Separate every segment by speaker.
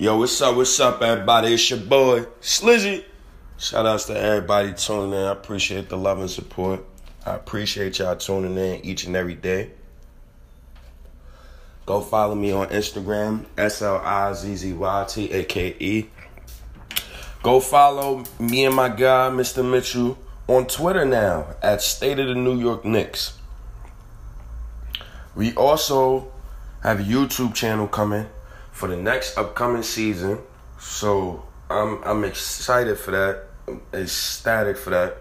Speaker 1: Yo, what's up? What's up, everybody? It's your boy, Slizzy. Shout outs to everybody tuning in. I appreciate the love and support. I appreciate y'all tuning in each and every day. Go follow me on Instagram, S L I Z Z Y T A K E. Go follow me and my guy, Mr. Mitchell, on Twitter now at State of the New York Knicks. We also have a YouTube channel coming for the next upcoming season. So I'm I'm excited for that. I'm ecstatic for that.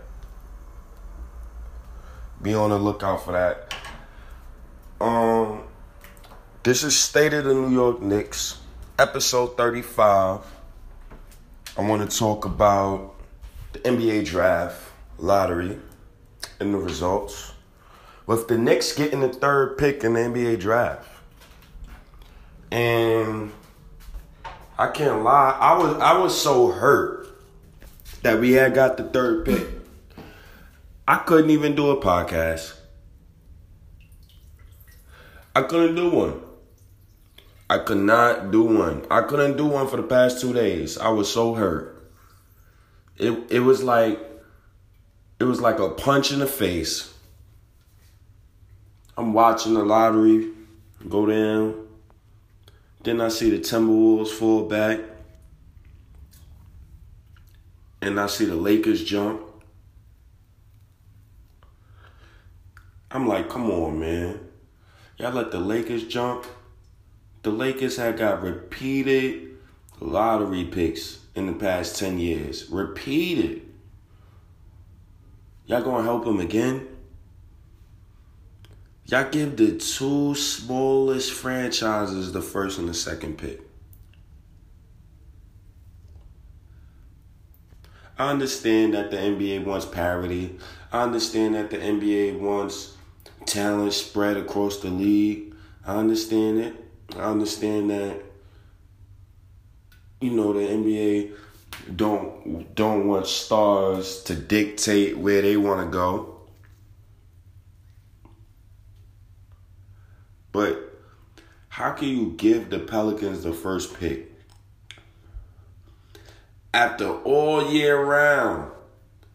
Speaker 1: Be on the lookout for that. Um this is State of the New York Knicks, episode 35. I want to talk about the NBA draft, lottery, and the results. With the Knicks getting the third pick in the NBA draft. And I can't lie, I was I was so hurt that we had got the third pick. I couldn't even do a podcast. I couldn't do one. I could not do one. I couldn't do one for the past two days. I was so hurt. It it was like it was like a punch in the face. I'm watching the lottery go down. Then I see the Timberwolves fall back. And I see the Lakers jump. I'm like, come on, man. Y'all let the Lakers jump. The Lakers had got repeated lottery picks in the past 10 years. Repeated. Y'all gonna help them again? Y'all give the two smallest franchises the first and the second pick. I understand that the NBA wants parity. I understand that the NBA wants talent spread across the league. I understand it. I understand that you know the NBA don't don't want stars to dictate where they want to go. But how can you give the Pelicans the first pick? After all year round,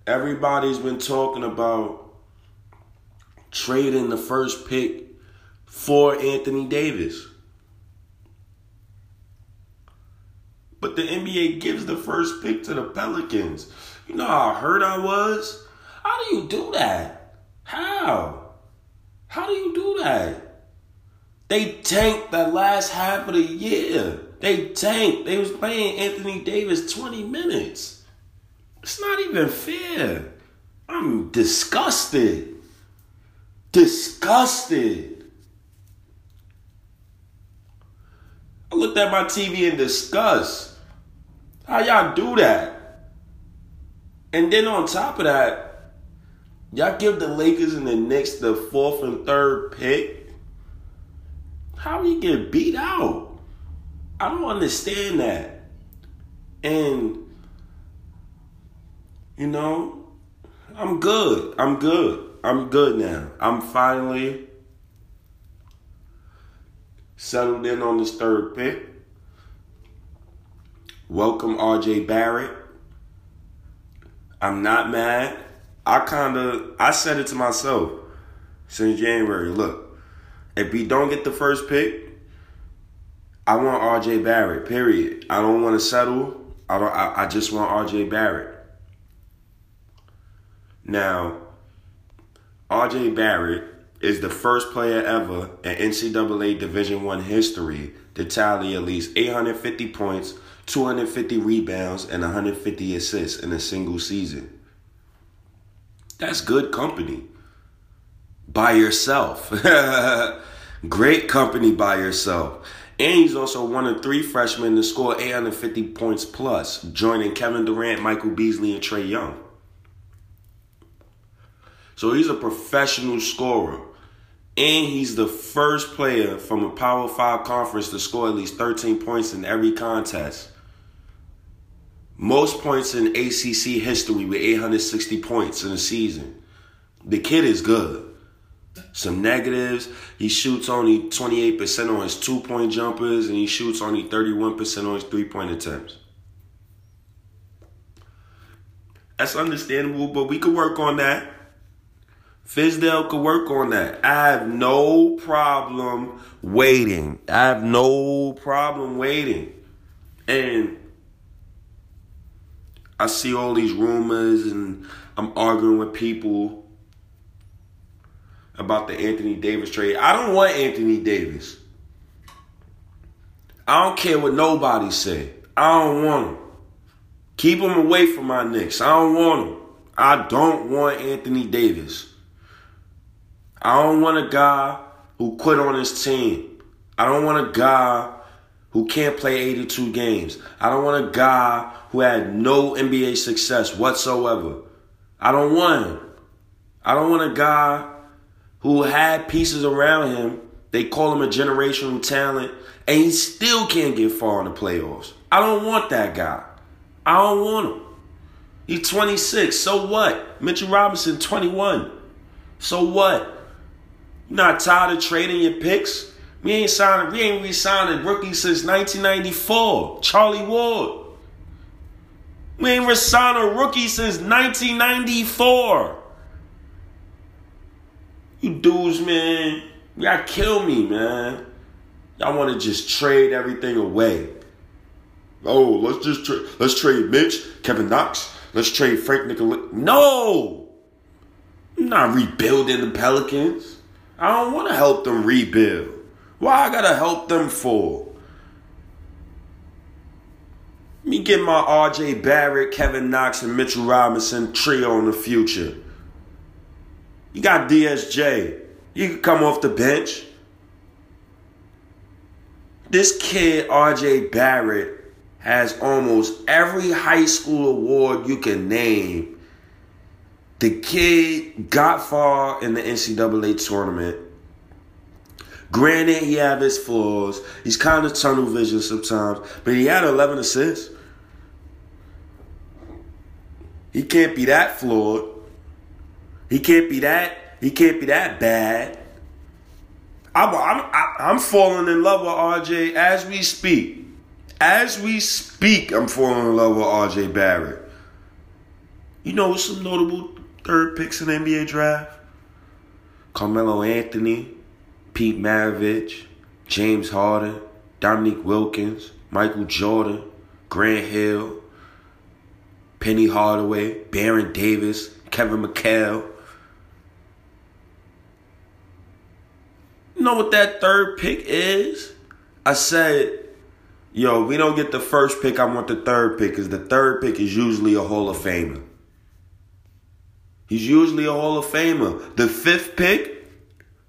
Speaker 1: everybody's been talking about trading the first pick for Anthony Davis. But the NBA gives the first pick to the Pelicans. You know how hurt I was? How do you do that? How? How do you do that? They tanked the last half of the year. They tanked. They was playing Anthony Davis 20 minutes. It's not even fair. I'm disgusted. Disgusted. I looked at my TV in disgust. How y'all do that? And then on top of that, y'all give the Lakers and the Knicks the fourth and third pick. How he get beat out? I don't understand that. And you know, I'm good. I'm good. I'm good now. I'm finally settled in on this third pick. Welcome RJ Barrett. I'm not mad. I kind of I said it to myself since January. Look, if we don't get the first pick, I want RJ Barrett. Period. I don't want to settle. I don't. I, I just want RJ Barrett. Now, RJ Barrett is the first player ever in NCAA Division One history to tally at least 850 points, 250 rebounds, and 150 assists in a single season. That's good company by yourself. Great company by yourself. And he's also one of three freshmen to score 850 points plus, joining Kevin Durant, Michael Beasley, and Trae Young. So he's a professional scorer. And he's the first player from a Power 5 conference to score at least 13 points in every contest. Most points in ACC history with 860 points in a season. The kid is good. Some negatives. He shoots only 28% on his two point jumpers, and he shoots only 31% on his three point attempts. That's understandable, but we could work on that. Fizdale could work on that. I have no problem waiting. I have no problem waiting. And I see all these rumors and I'm arguing with people about the Anthony Davis trade. I don't want Anthony Davis. I don't care what nobody say. I don't want him. Keep him away from my Knicks. I don't want him. I don't want Anthony Davis. I don't want a guy who quit on his team. I don't want a guy who can't play 82 games. I don't want a guy who had no NBA success whatsoever. I don't want him. I don't want a guy who had pieces around him. They call him a generational talent, and he still can't get far in the playoffs. I don't want that guy. I don't want him. He's 26. So what? Mitchell Robinson, 21. So what? You not tired of trading your picks? We ain't signing, we ain't re-signing rookies since 1994. Charlie Ward. We ain't re-signed a rookie since 1994. You dudes, man, y'all kill me, man. Y'all want to just trade everything away. Oh, let's just tra- let's trade Mitch, Kevin Knox. Let's trade Frank Ntilikina. No, I'm not rebuilding the Pelicans. I don't want to help them rebuild. Why I gotta help them for? Me get my RJ Barrett, Kevin Knox, and Mitchell Robinson trio in the future. You got DSJ. You can come off the bench. This kid, RJ Barrett, has almost every high school award you can name. The kid got far in the NCAA tournament. Granted, he have his flaws. He's kind of tunnel vision sometimes, but he had 11 assists. He can't be that flawed. He can't be that. He can't be that bad. I'm, I'm, I'm falling in love with RJ as we speak. As we speak, I'm falling in love with RJ Barrett. You know some notable third picks in NBA draft? Carmelo Anthony, Pete Maravich, James Harden, Dominique Wilkins, Michael Jordan, Grant Hill, Penny Hardaway, Baron Davis, Kevin McHale. Know what that third pick is? I said yo, we don't get the first pick, I want the third pick, because the third pick is usually a Hall of Famer. He's usually a Hall of Famer. The fifth pick,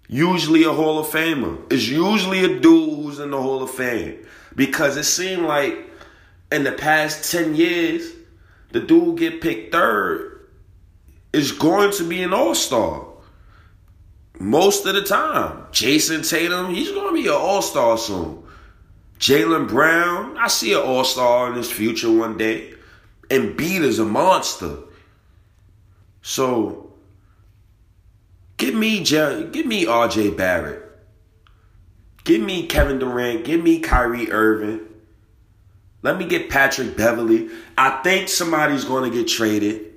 Speaker 1: usually a Hall of Famer. It's usually a dude who's in the Hall of Fame. Because it seemed like in the past 10 years, the dude get picked third is going to be an all-star. Most of the time. Jayson Tatum, he's going to be an all-star soon. Jaylen Brown, I see an all star in his future one day. Embiid is a monster. So, give me give me RJ Barrett. Give me Kevin Durant. Give me Kyrie Irving. Let me get Patrick Beverley. I think somebody's going to get traded.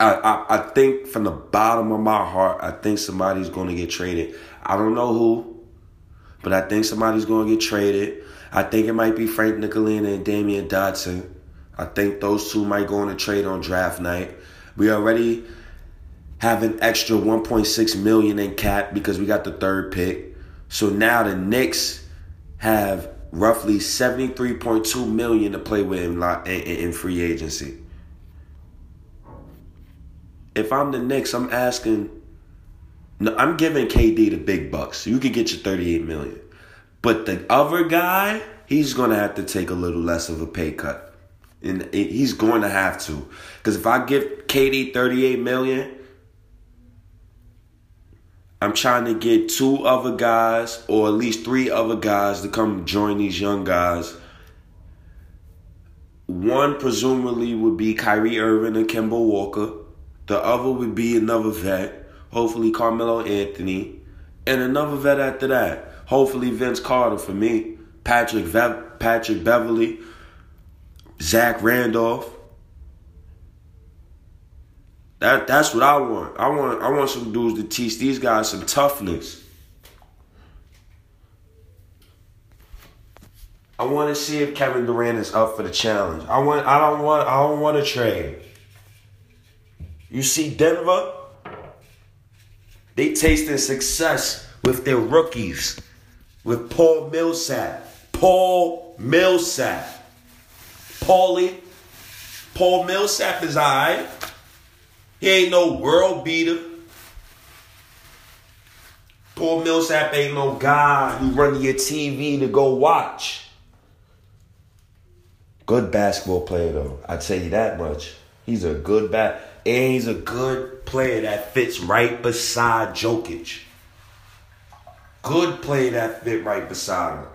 Speaker 1: I, I, I think from the bottom of my heart, I think somebody's going to get traded. I don't know who, but I think somebody's going to get traded. I think it might be Frank Ntilikina and Damyean Dotson. I think those two might go on a trade on draft night. We already have an extra 1.6 million in cap because we got the third pick. So now the Knicks have roughly 73.2 million to play with in, in free agency. If I'm the Knicks, I'm asking. No, I'm giving KD the big bucks. You could get your 38 million. But the other guy, he's going to have to take a little less of a pay cut. And he's going to have to. Because if I give KD 38 million, I'm trying to get two other guys or at least three other guys to come join these young guys. One presumably would be Kyrie Irving and Kemba Walker. The other would be another vet Hopefully Carmelo Anthony. And another vet after that. Hopefully Vince Carter for me. Patrick Ve- Patrick Beverley. Zach Randolph. That that's what I want. I want I want some dudes to teach these guys some toughness. I want to see if Kevin Durant is up for the challenge. I want I don't want I don't want to trade. You see Denver? They tasted success with their rookies. With Paul Millsap. Paul Millsap. Paulie. Paul Millsap is alright. He ain't no world beater. Paul Millsap ain't no guy you run to your TV to go watch. Good basketball player though. I tell you that much. He's a good bat and he's a good player that fits right beside Jokic. Good player that fit right beside him.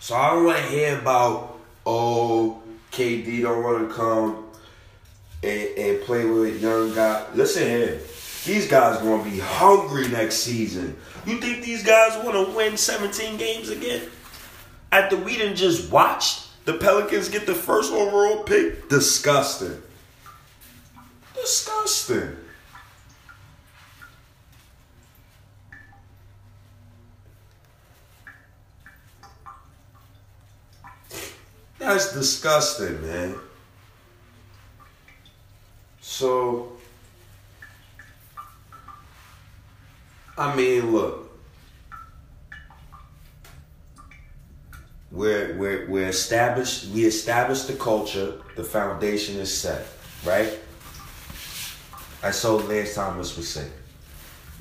Speaker 1: So I don't want to hear about oh KD don't want to come and, and play with young guys. Listen here. These guys going to be hungry next season. You think these guys want to win 17 games again? After we didn't just watch the Pelicans get the first overall pick? Disgusting. Disgusting. That's disgusting, man. So, I mean, look. We're, we're, we're established, we established the culture, the foundation is set, right? That's all Lance Thomas was saying.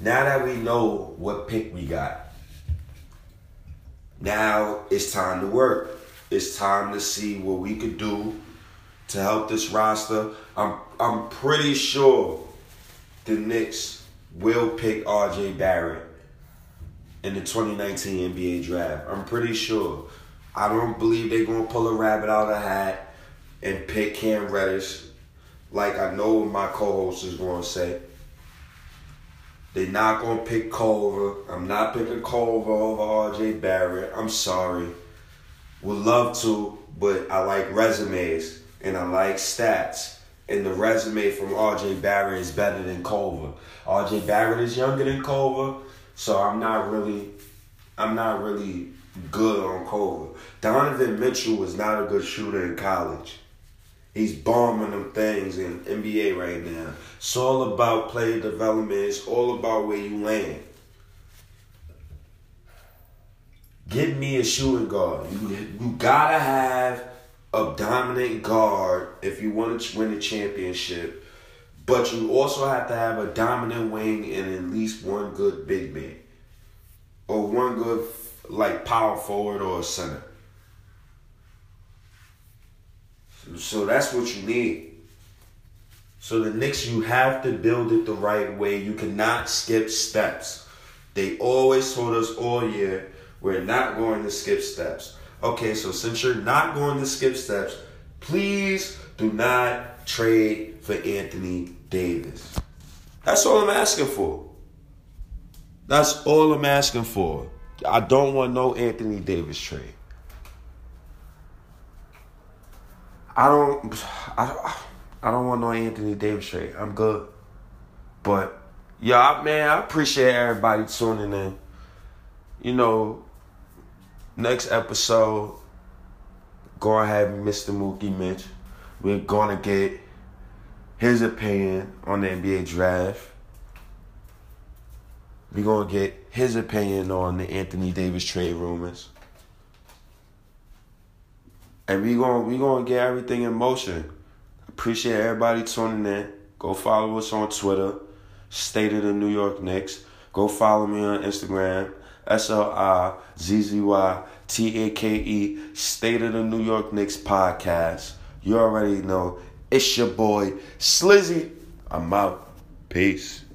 Speaker 1: Now that we know what pick we got, now it's time to work. It's time to see what we could do to help this roster. I'm I'm pretty sure the Knicks will pick RJ Barrett in the 2019 NBA draft. I'm pretty sure. I don't believe they're gonna pull a rabbit out of the hat and pick Cam Reddish, like I know what my co-host is gonna say. They're not gonna pick Culver. I'm not picking Culver over RJ Barrett. I'm sorry. Would love to, but I like resumes and I like stats. And the resume from RJ Barrett is better than Culver. RJ Barrett is younger than Culver, so I'm not really I'm not really good on Culver. Donovan Mitchell was not a good shooter in college. He's bombing them things in NBA right now. It's all about player development. It's all about where you land. Give me a shooting guard. You, you gotta have a dominant guard if you want to win a championship. But you also have to have a dominant wing and at least one good big man. Or one good like power forward or center. So that's what you need. So the Knicks, you have to build it the right way. You cannot skip steps. They always told us all year we're not going to skip steps. Okay, so since you're not going to skip steps, please do not trade for Anthony Davis. That's all I'm asking for. That's all I'm asking for. I don't want no Anthony Davis trade. I don't I, I don't want no Anthony Davis trade. I'm good. But yeah, man, I appreciate everybody tuning in. You know, next episode, gonna have Mr. Mookie Mitch. We're gonna get his opinion on the NBA draft. We're gonna get his opinion on the Anthony Davis trade rumors. And we gonna we gonna get everything in motion. Appreciate everybody tuning in. Go follow us on Twitter, State of the New York Knicks. Go follow me on Instagram, S L I Z Z Y T A K E, State of the New York Knicks podcast. You already know it's your boy Slizzy. I'm out. Peace.